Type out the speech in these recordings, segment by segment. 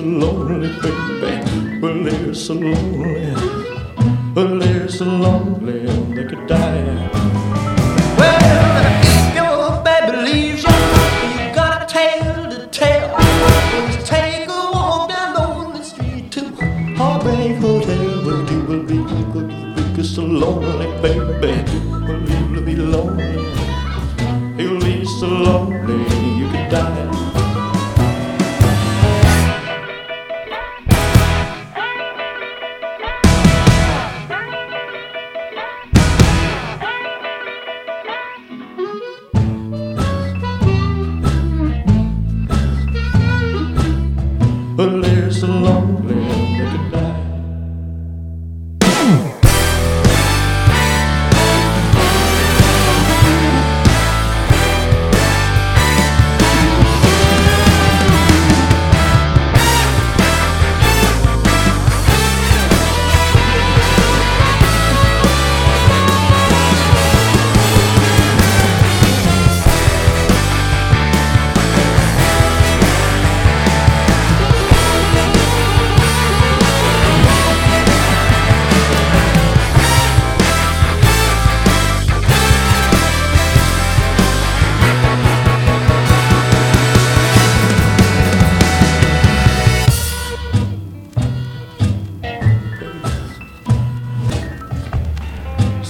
so lonely, baby. Well, they're so lonely. Well, they're so lonely they could die.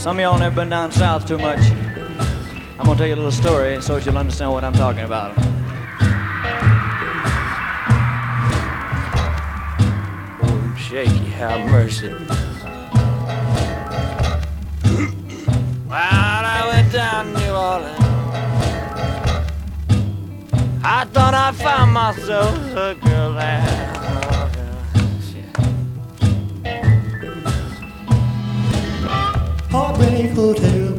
Some of y'all never been down south too much. I'm gonna tell you a little story so that you'll understand what I'm talking about. Oh, shaky, have mercy. Well, I went down New Orleans. I thought I found myself a girl there. Heartbreak Hotel where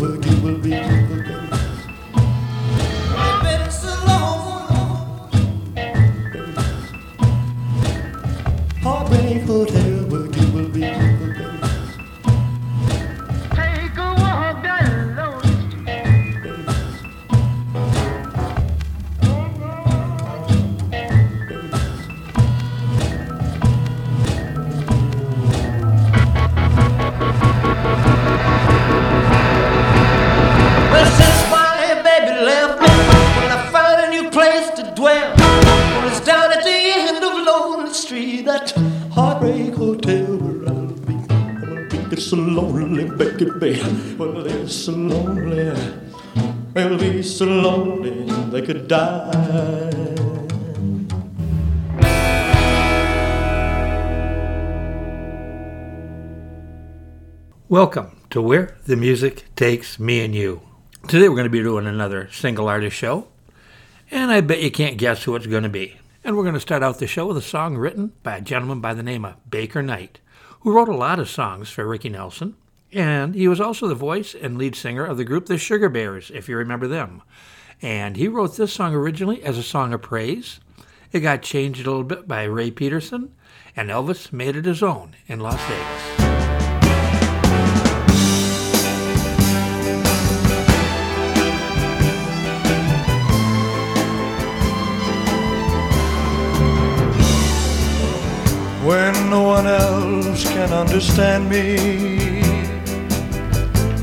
baby. Well, they're so lonely. They'll be so lonely they could die. Welcome to Where the Music Takes Me and You. Today we're going to be doing another single artist show, and I bet you can't guess who it's going to be. And we're going to start out the show with a song written by a gentleman by the name of Baker Knight, who wrote a lot of songs for Ricky Nelson, and he was also the voice and lead singer of the group The Sugar Bears, if you remember them. And he wrote this song originally as a song of praise. It got changed a little bit by Ray Peterson, and Elvis made it his own in Las Vegas. when no one else can understand me,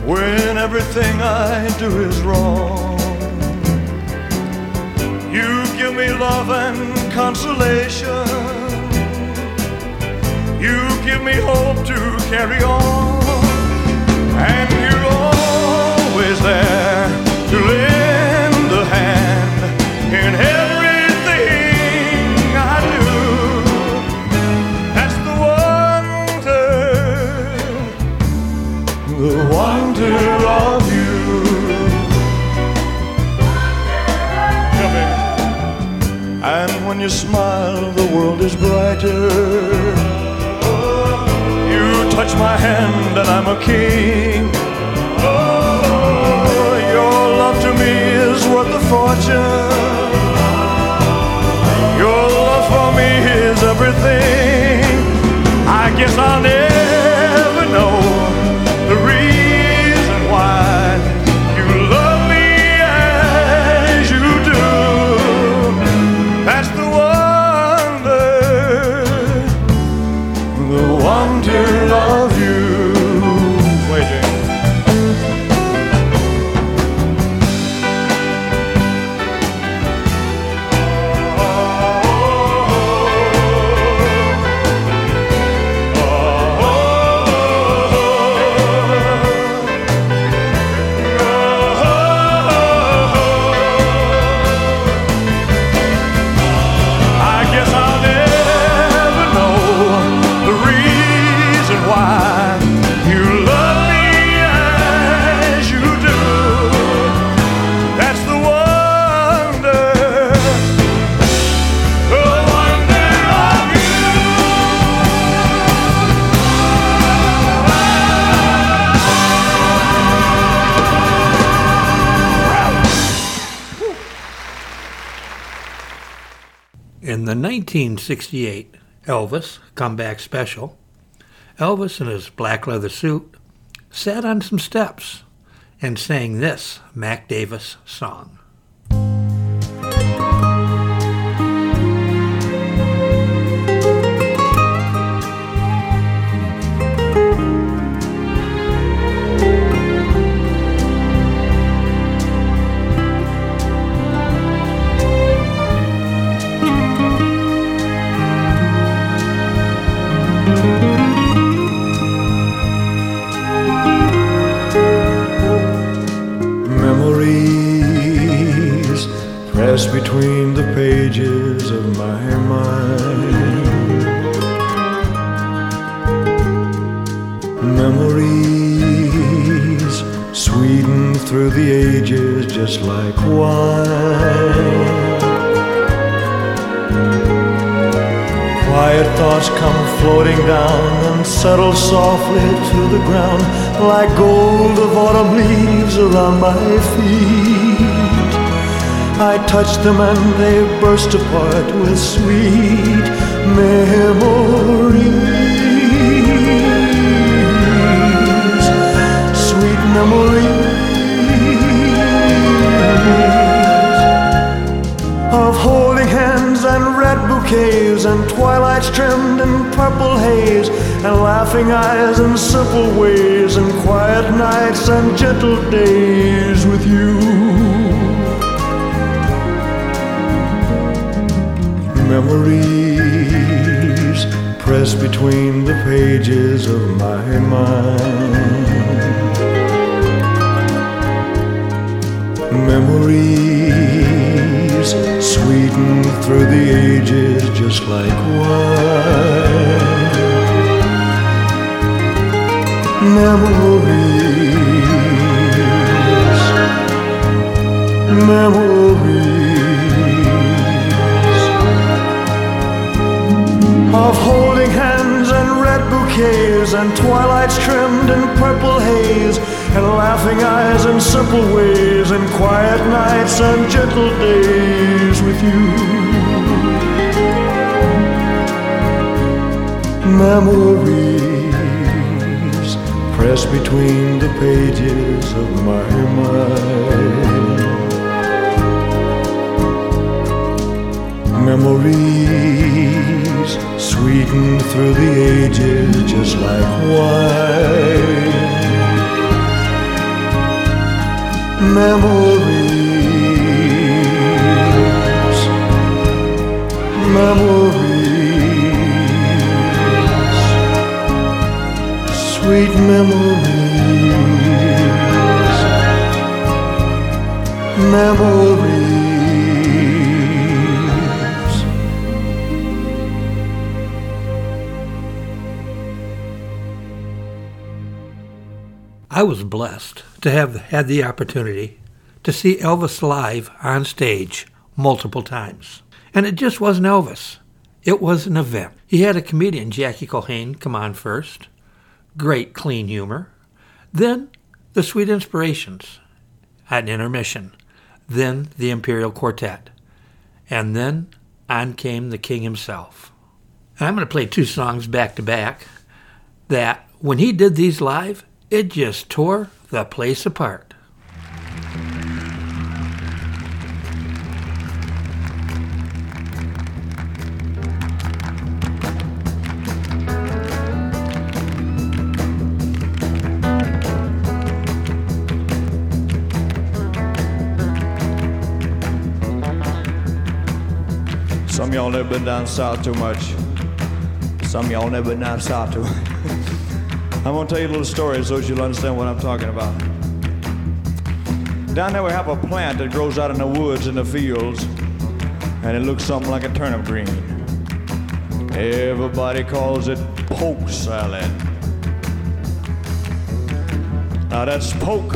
when everything I do is wrong. You give me love and consolation. You give me hope to carry on. And you're always there when you smile, the world is brighter. You touch my hand, and I'm a king. Oh, your love to me is worth the fortune. Your love for me is everything. 1968 Elvis comeback special, Elvis in his black leather suit sat on some steps and sang this Mac Davis song. Softly to the ground like gold of autumn leaves around my feet. I touch them and they burst apart with sweet memories. Sweet memories of hands and red bouquets and twilights trimmed in purple haze and laughing eyes and simple ways and quiet nights and gentle days with you. Memories press between the pages of my mind. Memories sweeten through the ages just like wine. Memories, memories of holding hands and red bouquets and twilights trimmed in purple haze and laughing eyes and simple ways and quiet nights and gentle days with you. Memories press between the pages of my mind. Memories sweeten through the ages just like wine. Memories, memories, sweet memories, memories. To have had the opportunity to see Elvis live on stage multiple times. And it just wasn't Elvis. It was an event. He had a comedian, Jackie Kahane, come on first, great clean humor. Then the Sweet Inspirations at an intermission. Then the Imperial Quartet. And then on came the king himself. I'm going to play two songs back to back that when he did these live, it just tore the place apart. Some y'all never been down south too much. Some y'all never been down south too. I'm gonna tell you a little story so you'll understand what I'm talking about. Down there we have a plant that grows out in the woods and the fields, and it looks something like a turnip green. Everybody calls it poke salad. Now that's poke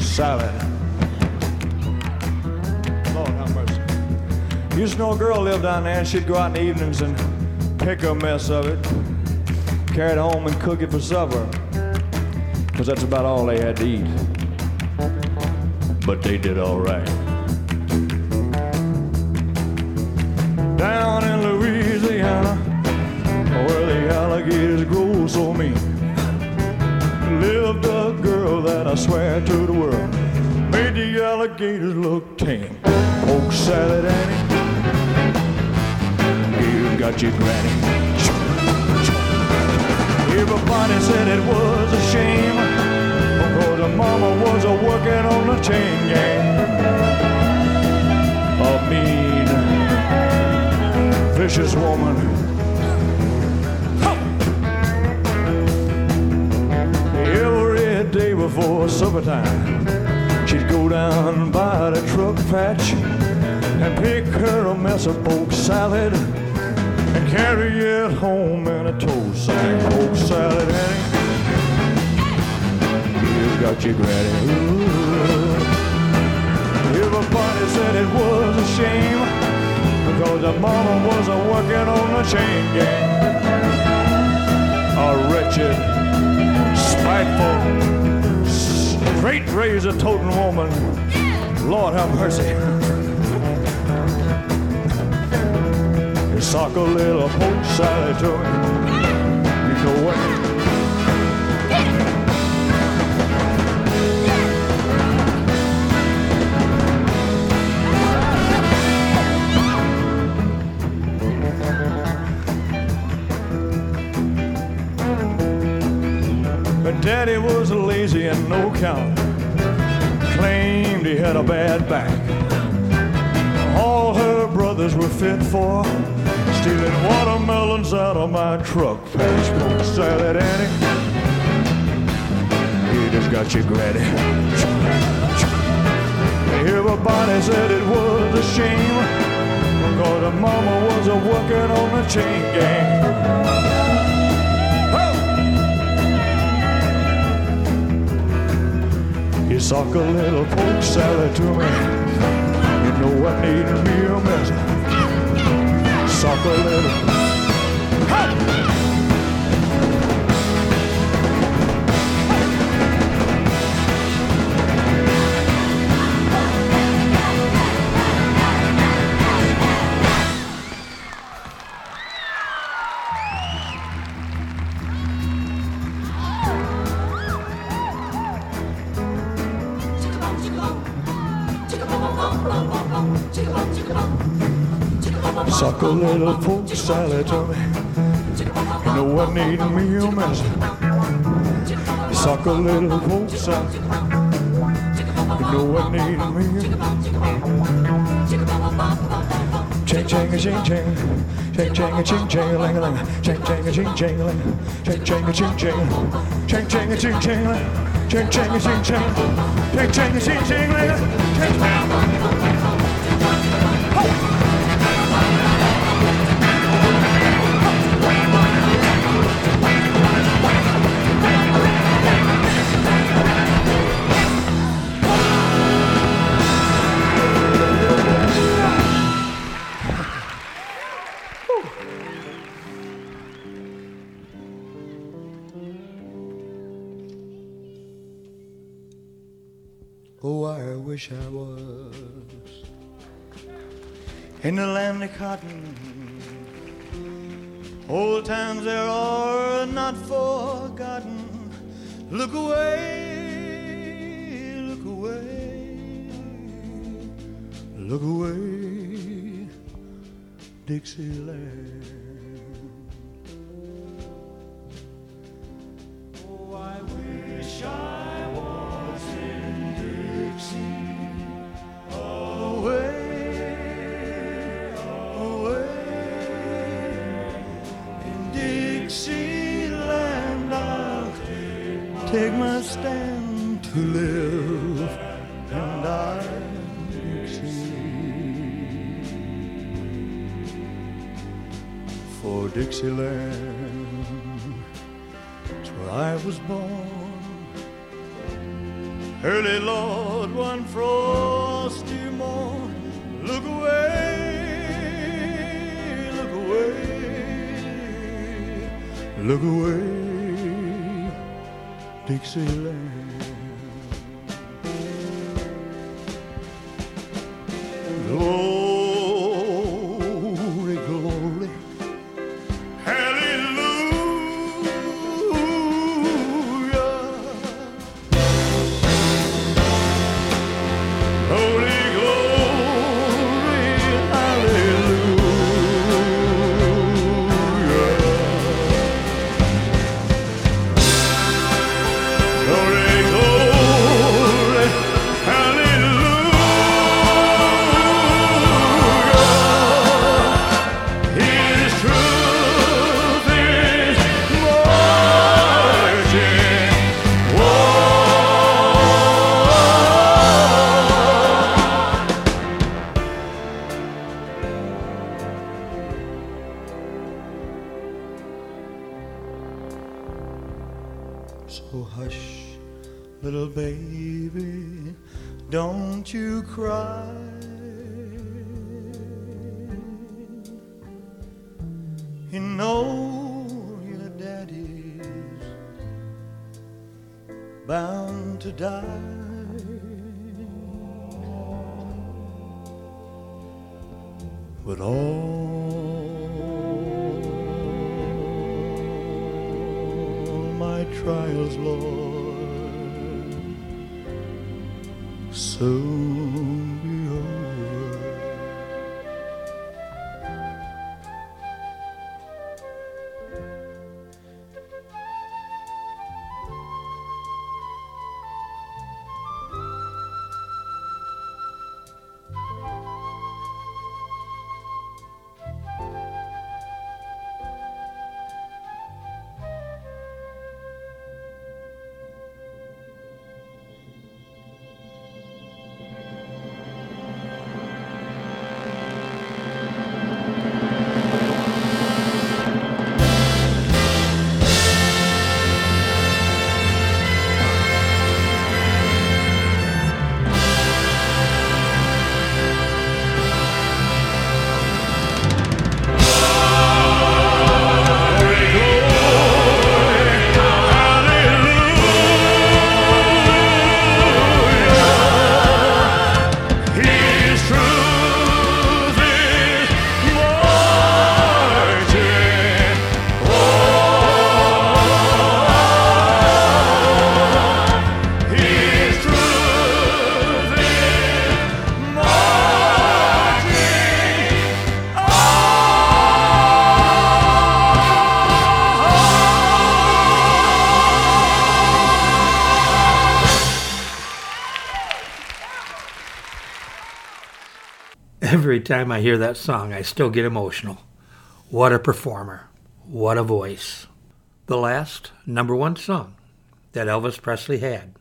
salad. Lord have mercy. Used to know a girl lived down there, and she'd go out in the evenings and pick a mess of it, carry it home and cook it for supper, because that's about all they had to eat. But they did all right. Down in Louisiana, where the alligators grow so mean, lived a girl that I swear to the world made the alligators look tame. Poke salad, Annie. You got your granny. Everybody said it was a shame because the mama was a working on the chain gang. A mean, vicious woman. Day before supper time, she'd go down by the truck patch and pick her a mess of poke salad carry it home in a tow sack. Poke salad, Annie. You got your granny. Ooh. Everybody said it was a shame because the mama was a working on the chain gang. A wretched, spiteful, straight razor toting woman. Lord have mercy. You sock a little poke salad to. You know what? But Daddy was lazy and no count. Claimed he had a bad back. All her brothers were fit for stealing watermelons out of my truck. Poke salad, Annie. You just got your granny. Everybody said it was a shame because the mama was a working on the chain gang. You sock a little poke salad to me. You know I need a Sock a little. Sock little poke salad me. You know I need me a mess. Sock a little poke salad. You know I need me a Ching ching a ching ching, ching ching a ching ching a ling a ling, ching ching a ching ching a ling, ching ching a ching ching, ching ching a ching ching a ling, ching ching a ching ching, ching ching a ching ching a ling, ching ching. Oh, wish I was in the land of cotton. Old times there are not forgotten. Look away, look away, look away, Dixieland. Dixieland, it's where I was born. Early Lord, one frosty morn. Look away, look away, look away, Dixieland. Every time I hear that song, I still get emotional. What a performer. What a voice. The last number one song that Elvis Presley had.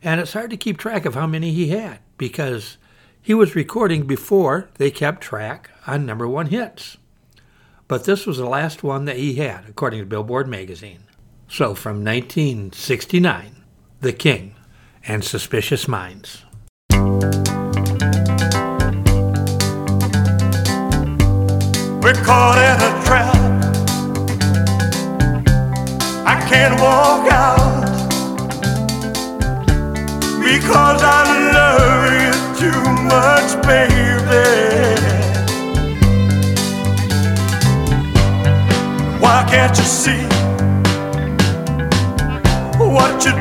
And it's hard to keep track of how many he had because he was recording before they kept track on number one hits. But this was the last one that he had, according to Billboard magazine. So from 1969, The King and Suspicious Minds. We're caught in a trap. I can't walk out because I love you too much, baby. Why can't you see what you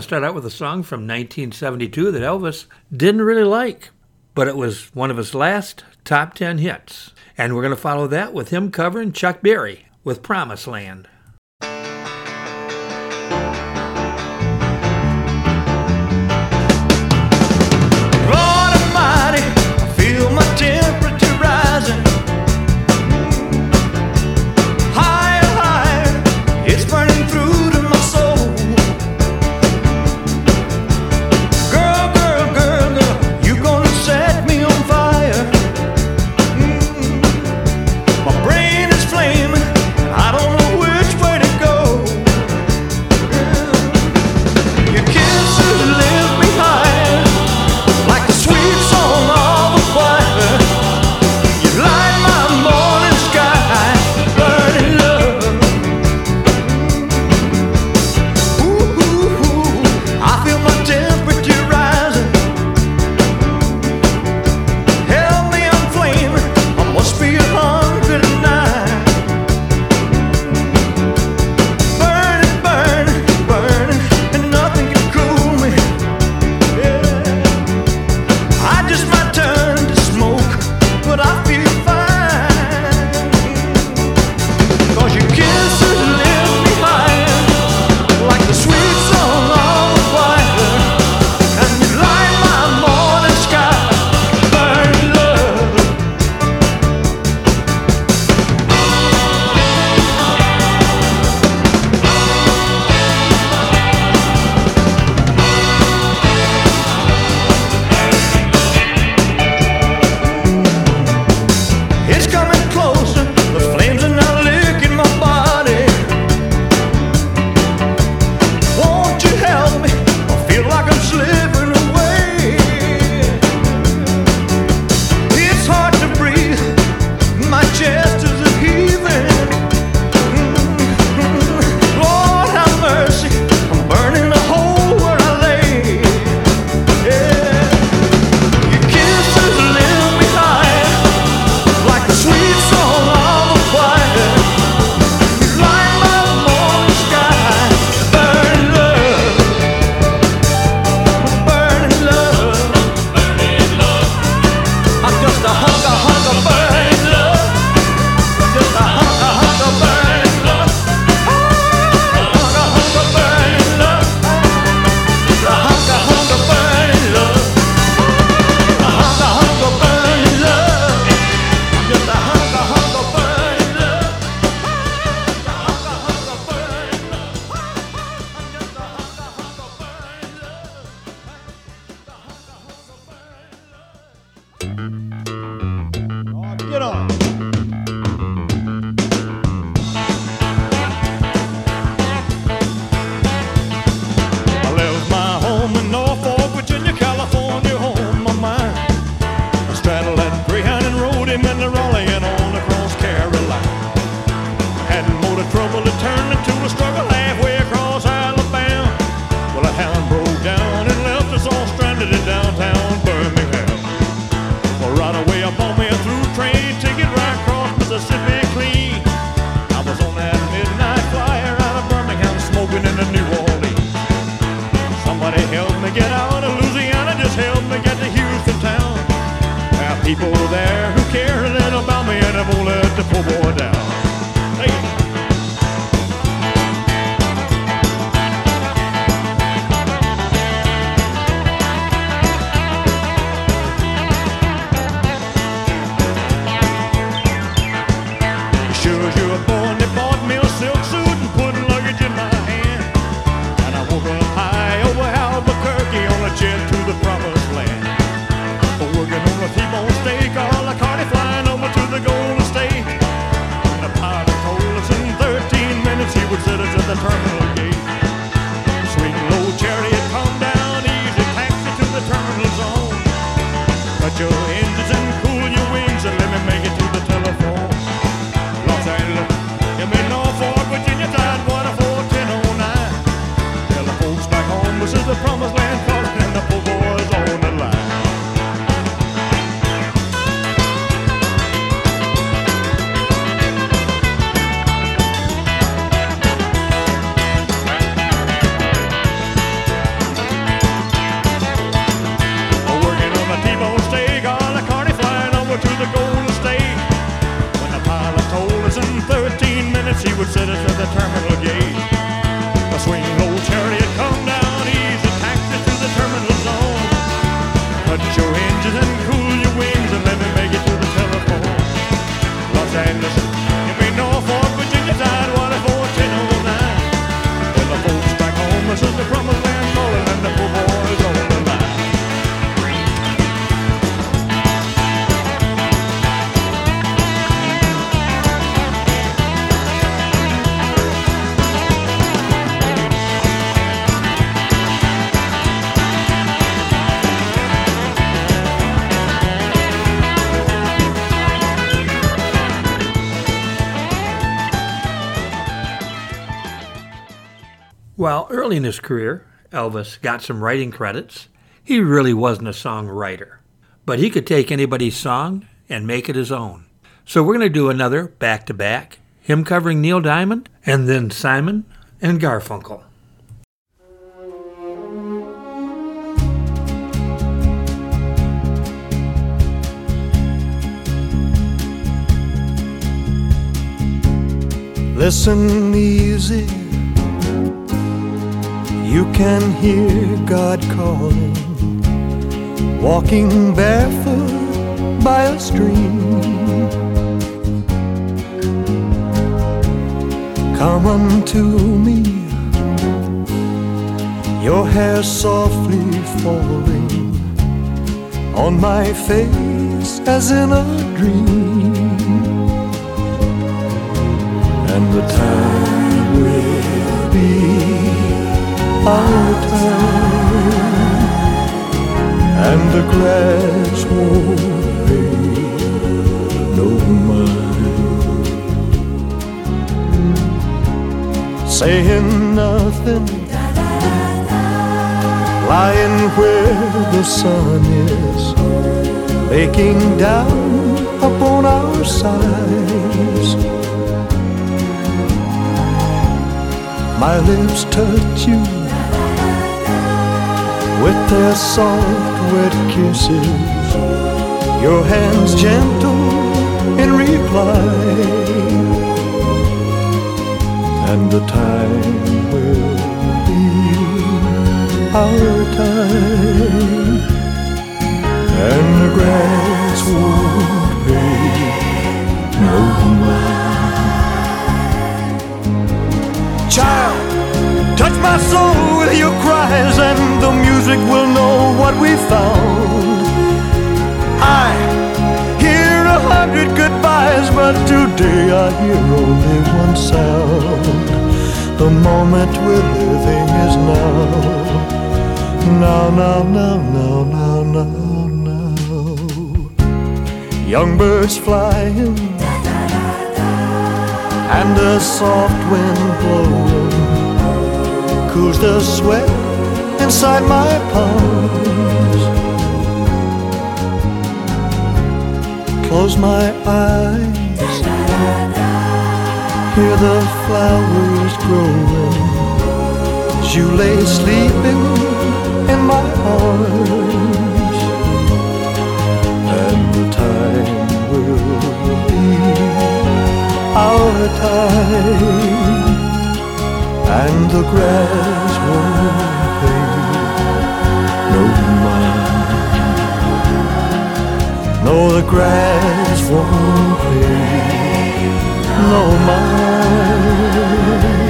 to start out with a song from 1972 that Elvis didn't really like, but it was one of his last top 10 hits. And we're going to follow that with him covering Chuck Berry with Promised Land. people that changes in Early in his career, Elvis got some writing credits. He really wasn't a songwriter, but he could take anybody's song and make it his own. So we're going to do another back to back, him covering Neil Diamond and then Simon and Garfunkel. Listen easy you can hear God calling, walking barefoot by a stream. Come unto me, your hair softly falling on my face as in a dream. And the time will be and the grass won't be no mine saying nothing lying where the sun is baking down upon our sides my lips touch you with their soft, wet kisses, your hands gentle in reply. And the time will be our time, and the grass won't be no more Child, touch my soul with your cries, and the music will know what we found. I hear a hundred goodbyes, but today I hear only one sound. The moment we're living is now. Now, now, now, now, now, now, now. Young birds flying, and a soft wind blowing cools the sweat inside my palms. Close my eyes, hear the flowers growing as you lay sleeping in my arms. And the time will be our time, and the grass won't pay no mind. No, the grass won't pay no mind.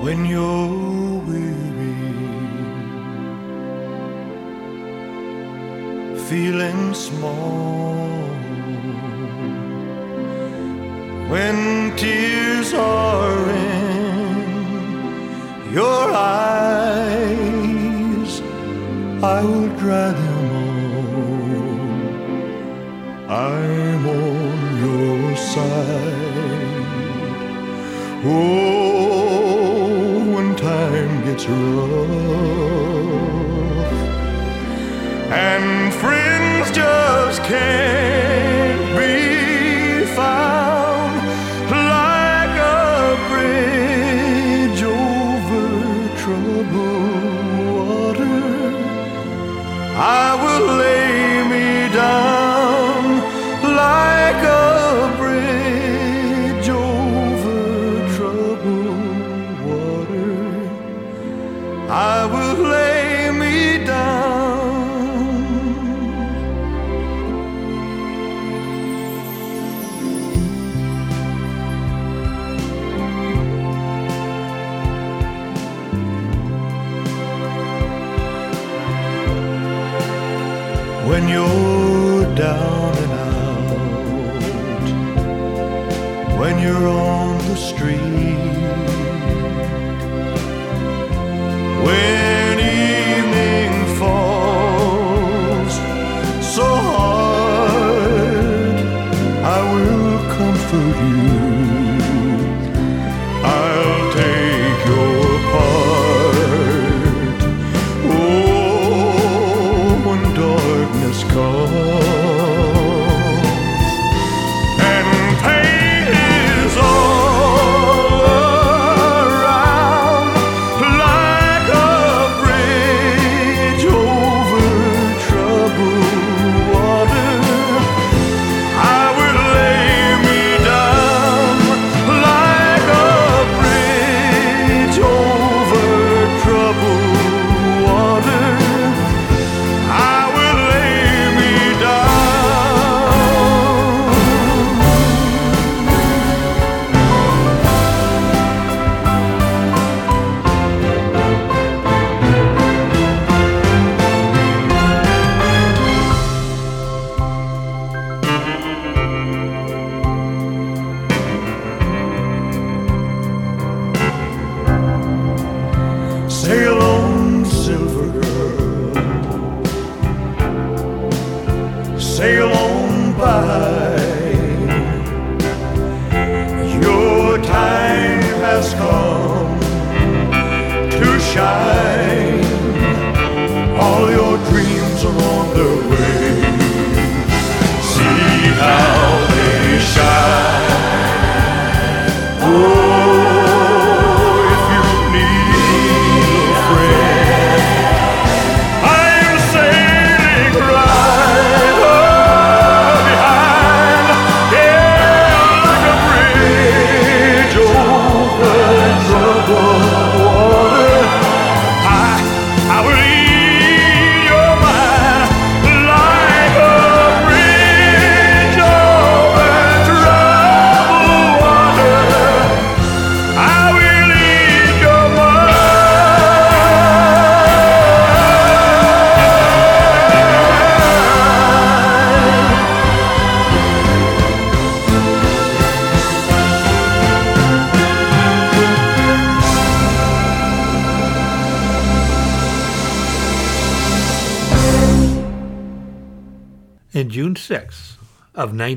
When you're weary, feeling small, when tears are in your eyes, I will dry them all. I'm on your side. Oh, rough and friends just can't be found like a bridge over troubled water. I will lay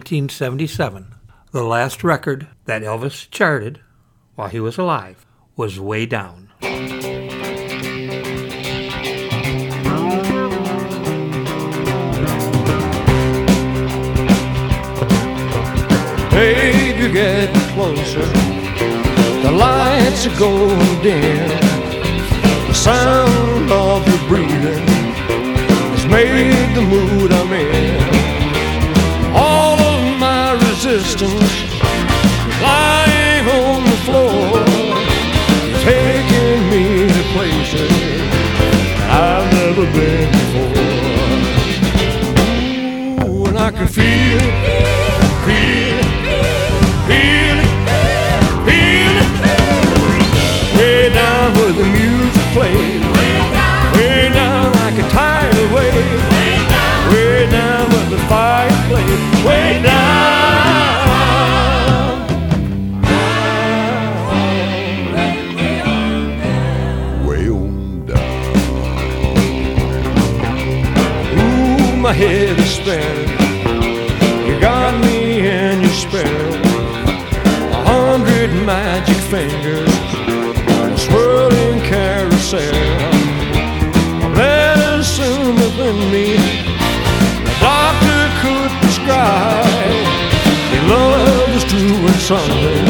1977, the last record that Elvis charted while he was alive was Way Down. Baby, get closer. The lights are going dim. The sound of your breathing has made the mood I'm in. Resistance lying on the floor. Taking me to places I've never been before. Ooh, and I can feel feel my head is spinning. You got me in your spell. A hundred magic fingers, a swirling carousel. A medicine within me, the doctor could prescribe. Your love is doing something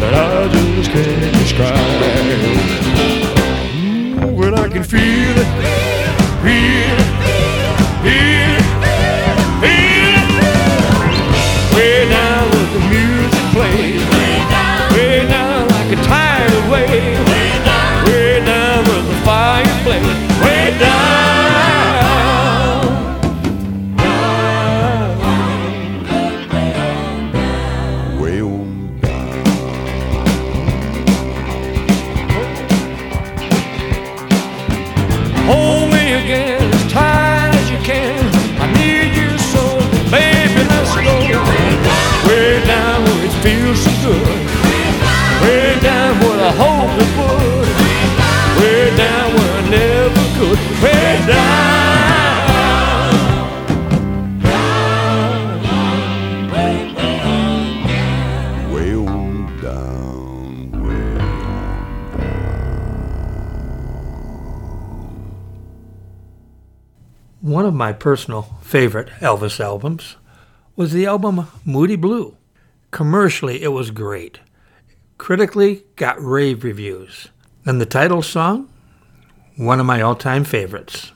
that I just can't describe. Ooh, when I can feel it, Way down where I hope it would. Way down where I never could. Way down. Way on down. Way One of my personal favorite Elvis albums was the album Moody Blue. Commercially, it was great. Critically, got rave reviews. And the title song? One of my all time favorites.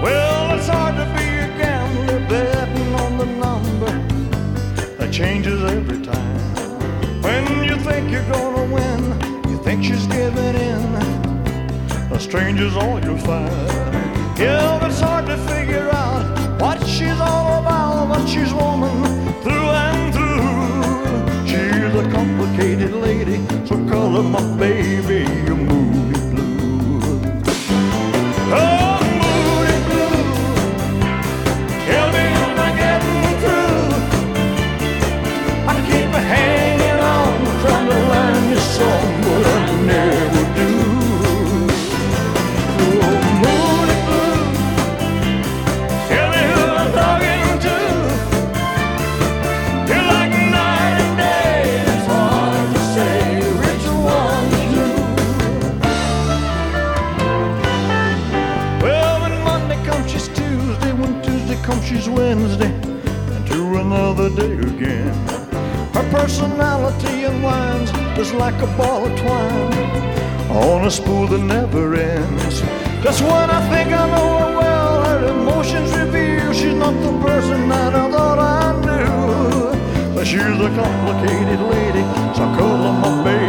Well, it's hard to be a gambler betting on the number that changes every time. When you think you're gonna win, you think she's giving in. A stranger's all you'll find. Yeah, it's hard to figure out she's all about, but she's woman through and through. She's a complicated lady, so call her my baby personality unwinds just like a ball of twine on a spool that never ends. That's when I think I know her well. Her emotions reveal she's not the person that I thought I knew. But she's a complicated lady, so call her my baby,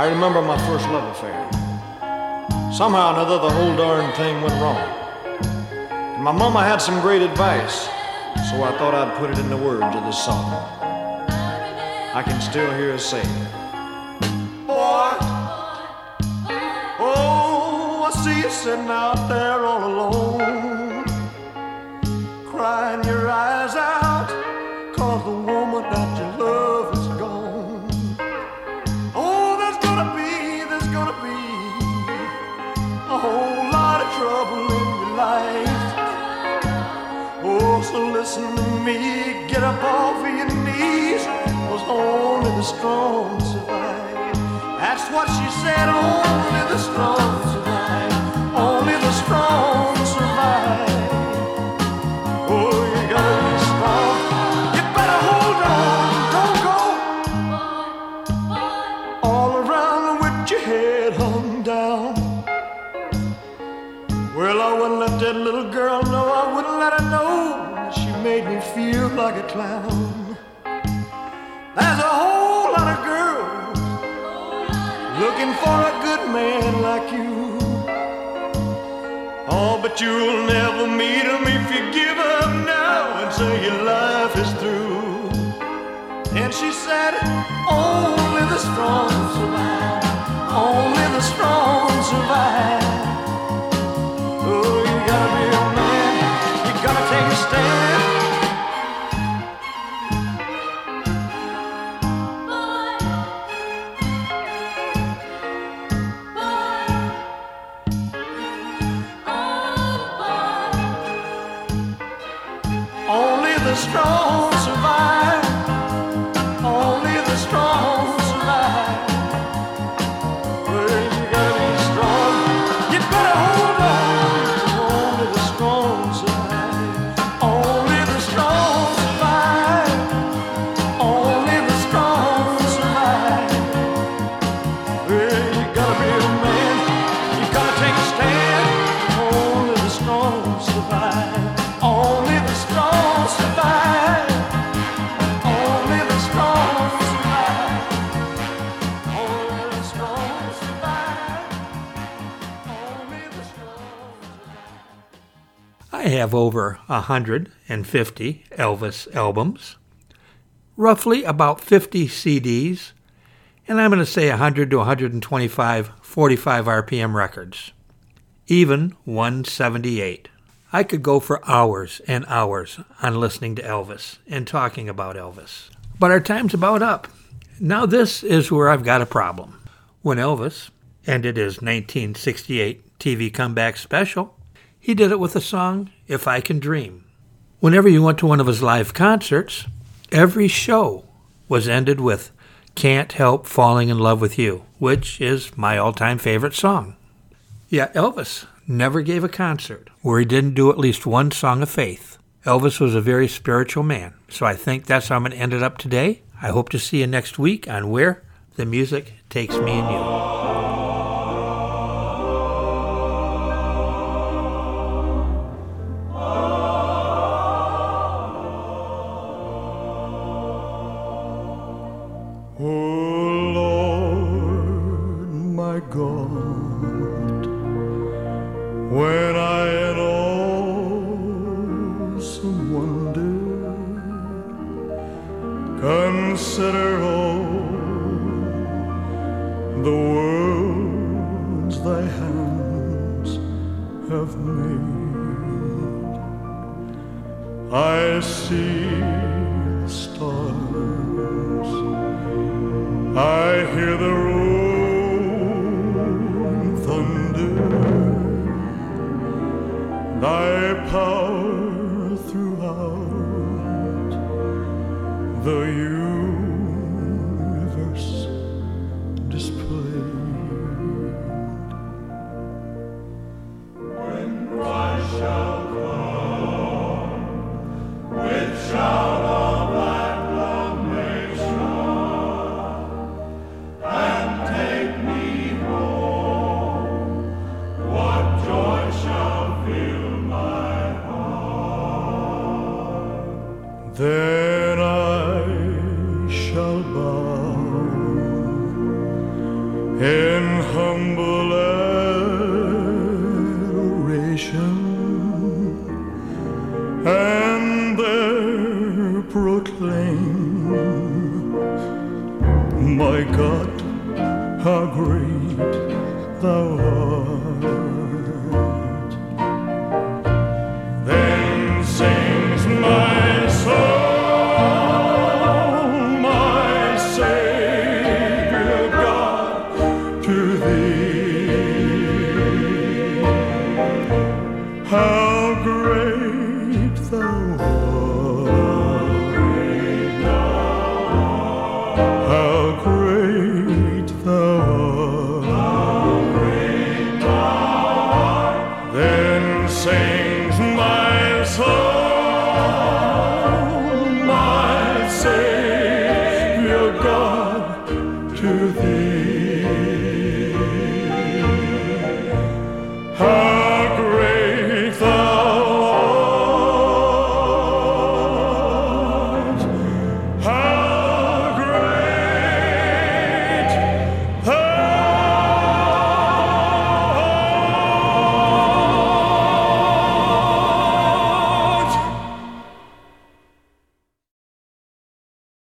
I remember my first love affair. Somehow or another, the whole darn thing went wrong. And my mama had some great advice, so I thought I'd put it in the words of this song. I can still hear her say, Boy, oh, I see you sitting out there all alone, strong survive. That's what she said, only the strong survive. Only the strong survive. Oh, you gotta be strong. You better hold on, don't go all around with your head hung down. Well, I wouldn't let that little girl know, I wouldn't let her know she made me feel like a clown. Looking for a good man like you. Oh, but you'll never meet him if you give up now and say your life is through. And she said, Only the strong survive. Only the strong survive. 150 Elvis albums, roughly about 50 CDs, and I'm going to say 100 to 125 45 RPM records, even 178. I could go for hours and hours on listening to Elvis and talking about Elvis. But our time's about up. Now, this is where I've got a problem. When Elvis ended his 1968 TV comeback special, he did it with the song If I Can Dream. Whenever you went to one of his live concerts, every show was ended with Can't Help Falling in Love with You, which is my all time favorite song. Yeah, Elvis never gave a concert where he didn't do at least one song of faith. Elvis was a very spiritual man, so I think that's how I'm going to end it up today. I hope to see you next week on Where the Music Takes Me and You.